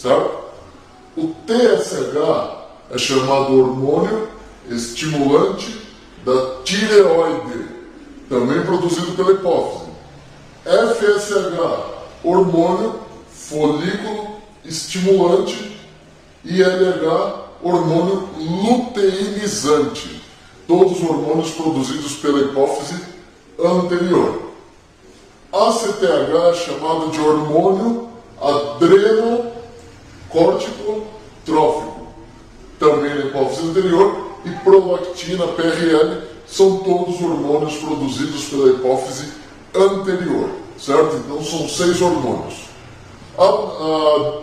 certo? O TSH é chamado hormônio estimulante da tireoide, também produzido pela hipófise. FSH, hormônio folículo estimulante e LH, hormônio luteinizante, todos hormônios produzidos pela hipófise anterior. ACTH é chamado de hormônio adrenocórtico-trófico, também na hipófise anterior, e prolactina, PRL, são todos hormônios produzidos pela hipófise anterior, certo? Então são seis hormônios. A, a,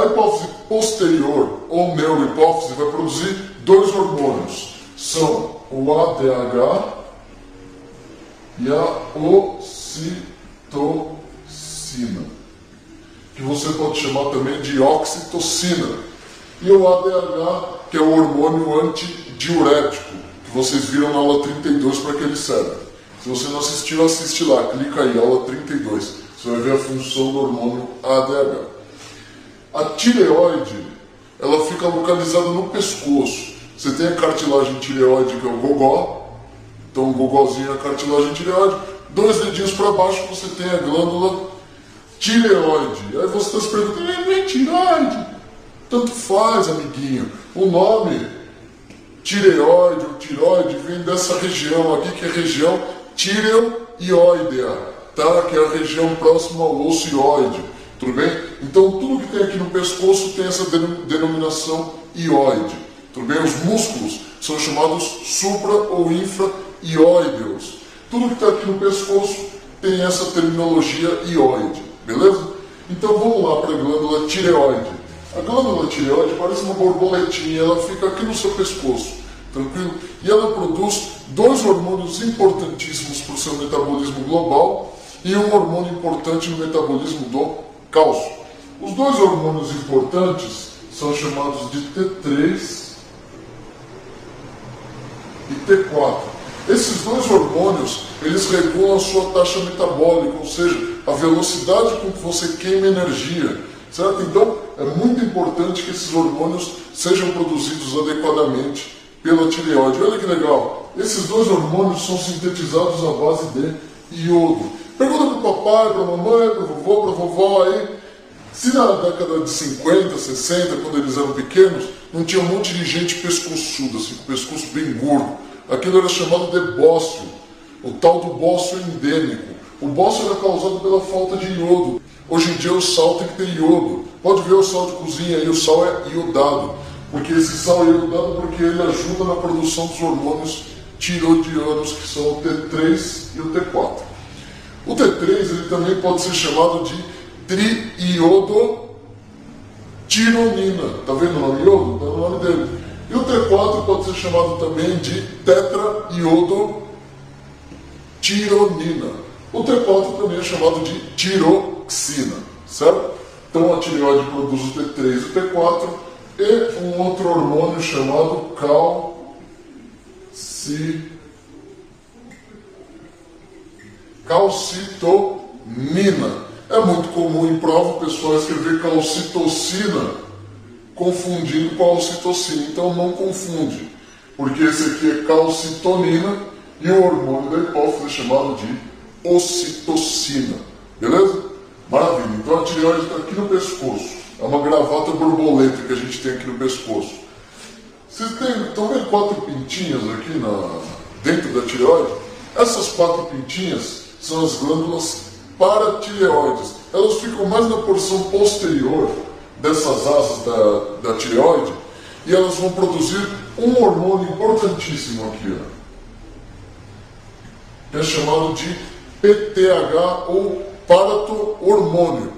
a hipófise posterior ou neurohipófise vai produzir dois hormônios. São o ADH e a ocitocina, que você pode chamar também de oxitocina. E o ADH, que é o hormônio antidiurético, que vocês viram na aula 32 para que ele serve. Se você não assistiu, assiste lá, clica aí, aula 32. Você vai ver a função do hormônio ADH. A tireoide, ela fica localizada no pescoço. Você tem a cartilagem tireoide, que é o gogó. Então, o gogózinho é a cartilagem tireoide. Dois dedinhos para baixo, você tem a glândula tireoide. Aí você está se perguntando, não é tireoide? Tanto faz, amiguinho. O nome tireoide ou tiroide vem dessa região aqui, que é a região tireoidea tá? que é a região próxima ao osso ióide, tudo bem? Então tudo que tem aqui no pescoço tem essa denominação ióide, tudo bem? Os músculos são chamados supra ou infra-ióideos. Tudo que está aqui no pescoço tem essa terminologia ióide, beleza? Então vamos lá para a glândula tireoide. A glândula tireoide parece uma borboletinha, ela fica aqui no seu pescoço, tranquilo? E ela produz dois hormônios importantíssimos para o seu metabolismo global, e um hormônio importante no metabolismo do cálcio. Os dois hormônios importantes são chamados de T3 e T4. Esses dois hormônios, eles regulam a sua taxa metabólica, ou seja, a velocidade com que você queima energia, certo? Então, é muito importante que esses hormônios sejam produzidos adequadamente pela tireoide. Olha que legal, esses dois hormônios são sintetizados à base de iodo. Pergunta para o papai, para a mamãe, para o vovô, para a vovó aí. Se na década de 50, 60, quando eles eram pequenos, não tinha um monte de gente pescoçuda, assim, com o pescoço bem gordo. Aquilo era chamado de bócio, o tal do bócio endêmico. O bócio era causado pela falta de iodo. Hoje em dia o sal tem que ter iodo. Pode ver o sal de cozinha aí, o sal é iodado. Porque esse sal é iodado porque ele ajuda na produção dos hormônios tiroidianos, que são o T3 e o T4. O T3 ele também pode ser chamado de triiodotironina. Está vendo o nome iodo? Está no nome dele. E o T4 pode ser chamado também de tetraiodotironina. O T4 também é chamado de tiroxina, certo? Então a tireoide produz o T3 e o T4 e um outro hormônio chamado calci calcitonina. É muito comum em prova o pessoal escrever calcitocina confundindo com a ocitocina. Então não confunde, porque esse aqui é calcitonina e o hormônio da hipófise é chamado de ocitocina. Beleza? Maravilha. Então a tireoide está aqui no pescoço. É uma gravata borboleta que a gente tem aqui no pescoço. Vocês estão vendo quatro pintinhas aqui na, dentro da tireoide? Essas quatro pintinhas são as glândulas paratireoides. Elas ficam mais na porção posterior dessas asas da, da tireoide e elas vão produzir um hormônio importantíssimo aqui, ó, que é chamado de PTH ou parato-hormônio.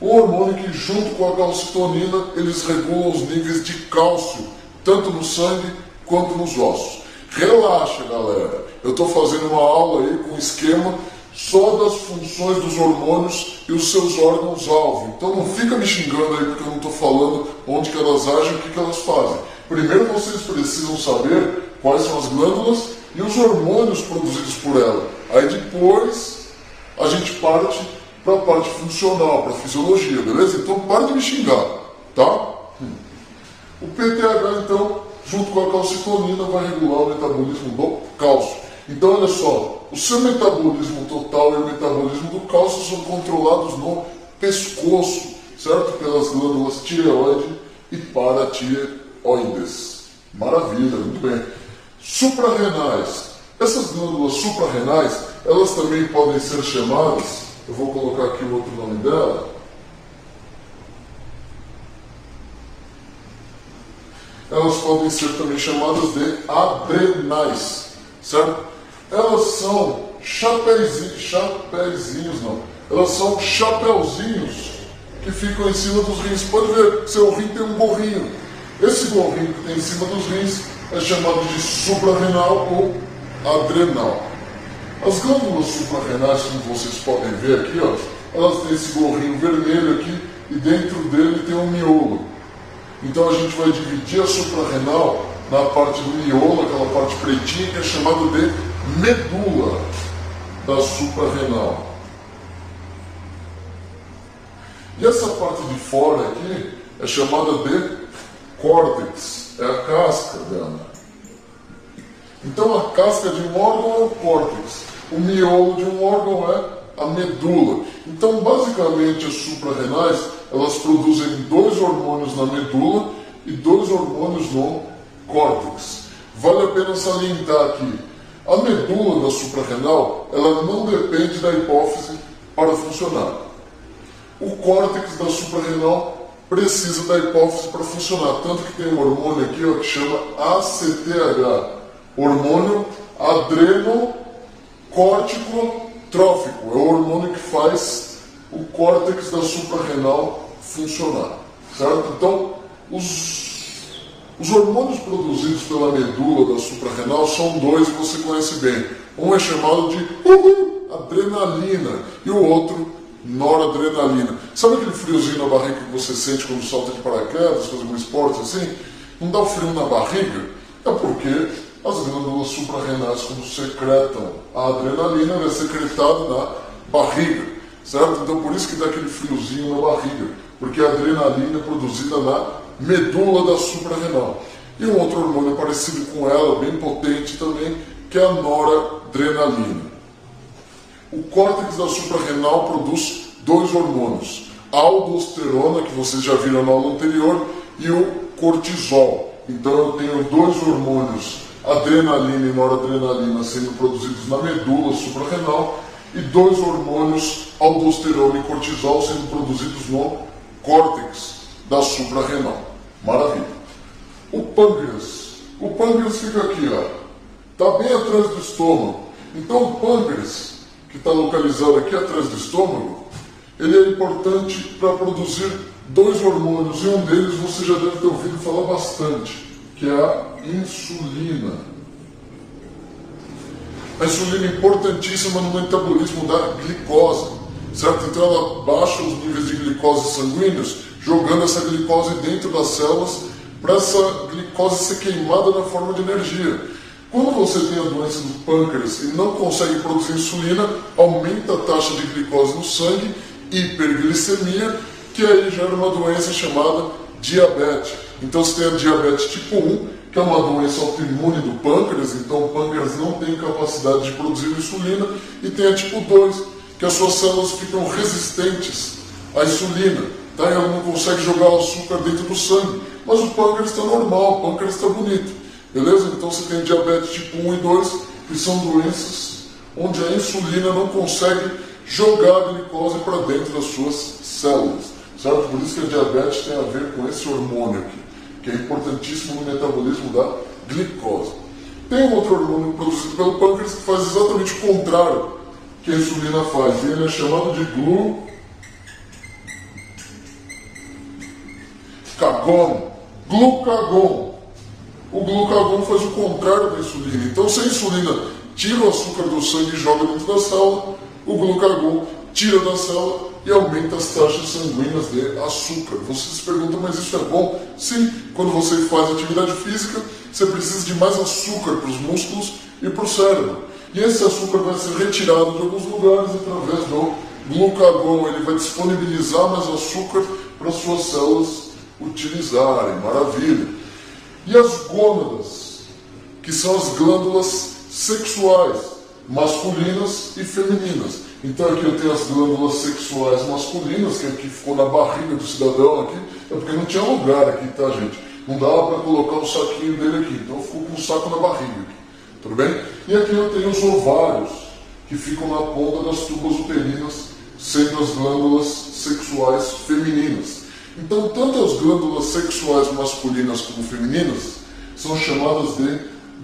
O hormônio que, junto com a calcitonina, eles regulam os níveis de cálcio, tanto no sangue quanto nos ossos. Relaxa, galera. Eu estou fazendo uma aula aí com esquema só das funções dos hormônios e os seus órgãos-alvo. Então não fica me xingando aí porque eu não estou falando onde que elas agem e o que, que elas fazem. Primeiro vocês precisam saber quais são as glândulas e os hormônios produzidos por ela. Aí depois a gente parte para a parte funcional, para a fisiologia, beleza? Então para de me xingar, tá? O PTH, então, junto com a calcitonina, vai regular o metabolismo do cálcio. Então, olha só, o seu metabolismo total e o metabolismo do cálcio são controlados no pescoço, certo? Pelas glândulas tireoide e paratireoides. Maravilha, muito bem. Suprarrenais. Essas glândulas suprarrenais, elas também podem ser chamadas, eu vou colocar aqui o outro nome dela, elas podem ser também chamadas de adrenais, certo? Elas são chapéuzinhos, chapéuzinhos não, elas são chapéuzinhos que ficam em cima dos rins. Pode ver, seu rim tem um gorrinho. Esse gorrinho que tem em cima dos rins é chamado de suprarrenal ou adrenal. As glândulas suprarrenais, como vocês podem ver aqui, ó, elas têm esse gorrinho vermelho aqui e dentro dele tem um miolo. Então a gente vai dividir a suprarrenal na parte do miolo, aquela parte pretinha que é chamada de medula da suprarrenal. E essa parte de fora aqui é chamada de córtex, é a casca dela. Então a casca de um órgão é o córtex, o miolo de um órgão é a medula. Então basicamente as suprarrenais elas produzem dois hormônios na medula e dois hormônios no córtex. Vale a pena salientar aqui, a medula da suprarrenal ela não depende da hipófise para funcionar. O córtex da suprarrenal precisa da hipófise para funcionar, tanto que tem um hormônio aqui ó, que chama ACTH, hormônio adreno córtico trófico, é o hormônio que faz o córtex da suprarrenal funcionar, certo? Então, os, os hormônios produzidos pela medula da suprarrenal são dois que você conhece bem. Um é chamado de adrenalina e o outro noradrenalina. Sabe aquele friozinho na barriga que você sente quando salta de paraquedas, faz algum esporte assim? Não dá o frio na barriga? É porque as glândulas suprarrenais, quando secretam a adrenalina, ela é secretada na barriga, certo? Então por isso que dá aquele friozinho na barriga, porque a adrenalina é produzida na medula da suprarrenal. E um outro hormônio parecido com ela, bem potente também, que é a noradrenalina. O córtex da suprarrenal produz dois hormônios, a aldosterona, que vocês já viram na aula anterior, e o cortisol. Então eu tenho dois hormônios adrenalina e noradrenalina sendo produzidos na medula suprarrenal e dois hormônios, aldosterona e cortisol, sendo produzidos no córtex da suprarrenal. Maravilha. O pâncreas. O pâncreas fica aqui, ó. Está bem atrás do estômago. Então o pâncreas, que está localizado aqui atrás do estômago, ele é importante para produzir dois hormônios, e um deles você já deve ter ouvido falar bastante, que é a insulina. A insulina é importantíssima no metabolismo da glicose, certo? Então ela baixa os níveis de glicose sanguíneos, jogando essa glicose dentro das células para essa glicose ser queimada na forma de energia. Quando você tem a doença do pâncreas e não consegue produzir insulina, aumenta a taxa de glicose no sangue, hiperglicemia, que aí gera uma doença chamada diabetes. Então você tem a diabetes tipo 1, que é uma doença autoimune do pâncreas, então o pâncreas não tem capacidade de produzir insulina, e tem a tipo 2, que as suas células ficam resistentes à insulina, tá? ela não consegue jogar o açúcar dentro do sangue, mas o pâncreas está normal, o pâncreas está bonito, beleza? Então você tem diabetes tipo 1 e 2, que são doenças onde a insulina não consegue jogar a glicose para dentro das suas células, certo? Por isso que a diabetes tem a ver com esse hormônio aqui que é importantíssimo no metabolismo da glicose. Tem um outro hormônio produzido pelo pâncreas que faz exatamente o contrário que a insulina faz. Ele é chamado de glucagon. Glucagon. O glucagon faz o contrário da insulina. Então, se a insulina tira o açúcar do sangue e joga dentro da célula, o glucagon tira da célula e aumenta as taxas sanguíneas de açúcar. Você se pergunta, mas isso é bom? Sim, quando você faz atividade física, você precisa de mais açúcar para os músculos e para o cérebro. E esse açúcar vai ser retirado de alguns lugares através do glucagon ele vai disponibilizar mais açúcar para suas células utilizarem, maravilha. E as gônadas, que são as glândulas sexuais, masculinas e femininas. Então aqui eu tenho as glândulas sexuais masculinas, que aqui ficou na barriga do cidadão aqui, é porque não tinha lugar aqui, tá gente? Não dava para colocar o saquinho dele aqui, então ficou com o saco na barriga aqui, tudo bem? E aqui eu tenho os ovários, que ficam na ponta das tubas uterinas, sendo as glândulas sexuais femininas. Então, tanto as glândulas sexuais masculinas como femininas são chamadas de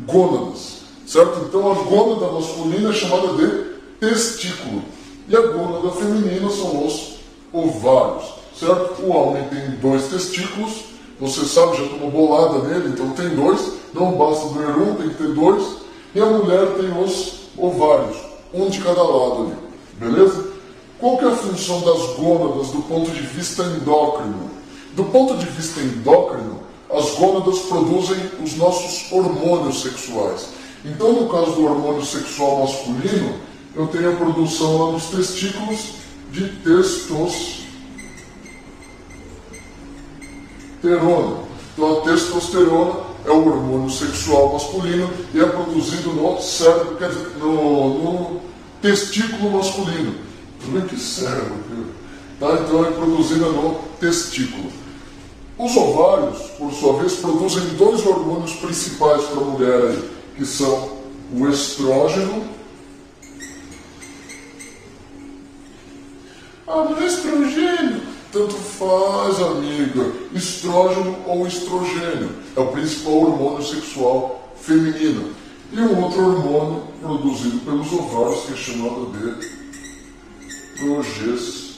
gônadas, certo? Então, a gônada masculina é chamada de testículo e a gônada feminina são os ovários, certo? O homem tem dois testículos, você sabe, já tomou bolada nele, então tem dois, não basta doer um, tem que ter dois, e a mulher tem os ovários, um de cada lado ali, beleza? Qual que é a função das gônadas do ponto de vista endócrino? Do ponto de vista endócrino, as gônadas produzem os nossos hormônios sexuais. Então, no caso do hormônio sexual masculino, eu tenho a produção lá nos testículos de testosterona. Então, a testosterona é o hormônio sexual masculino e é produzido no cérebro, quer dizer, no, no testículo masculino. Tudo bem que cérebro, tá? Então é produzida no testículo. Os ovários, por sua vez, produzem dois hormônios principais para a mulher que são o estrógeno. Mas estrogênio? Tanto faz, amiga. Estrógeno ou estrogênio. É o principal hormônio sexual feminino. E um outro hormônio produzido pelos ovários, que é chamado de progesterona.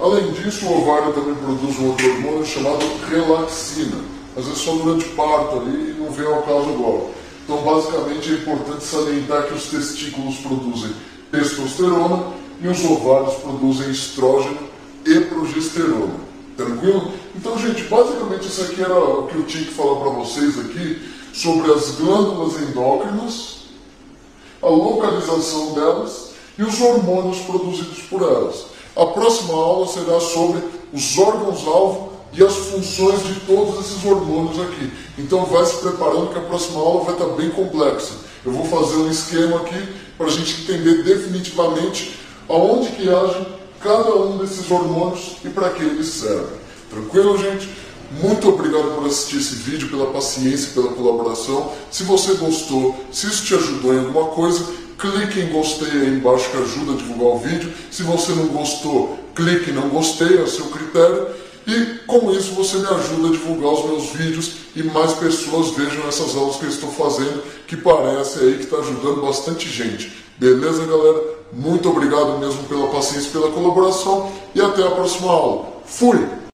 Além disso, o ovário também produz um outro hormônio chamado relaxina, mas é só durante parto ali e não vem ao caso agora. Então, basicamente, é importante salientar que os testículos produzem testosterona e os ovários produzem estrógeno e progesterona. Tranquilo? Então, gente, basicamente isso aqui era o que eu tinha que falar para vocês aqui sobre as glândulas endócrinas a localização delas e os hormônios produzidos por elas. A próxima aula será sobre os órgãos-alvo e as funções de todos esses hormônios aqui. Então vai se preparando que a próxima aula vai estar bem complexa. Eu vou fazer um esquema aqui para a gente entender definitivamente aonde que age cada um desses hormônios e para que eles servem. Tranquilo, gente? Muito obrigado por assistir esse vídeo, pela paciência, pela colaboração. Se você gostou, se isso te ajudou em alguma coisa, clique em gostei aí embaixo que ajuda a divulgar o vídeo. Se você não gostou, clique em não gostei, é o seu critério. E com isso você me ajuda a divulgar os meus vídeos e mais pessoas vejam essas aulas que eu estou fazendo, que parece aí que está ajudando bastante gente. Beleza, galera? Muito obrigado mesmo pela paciência pela colaboração e até a próxima aula. Fui!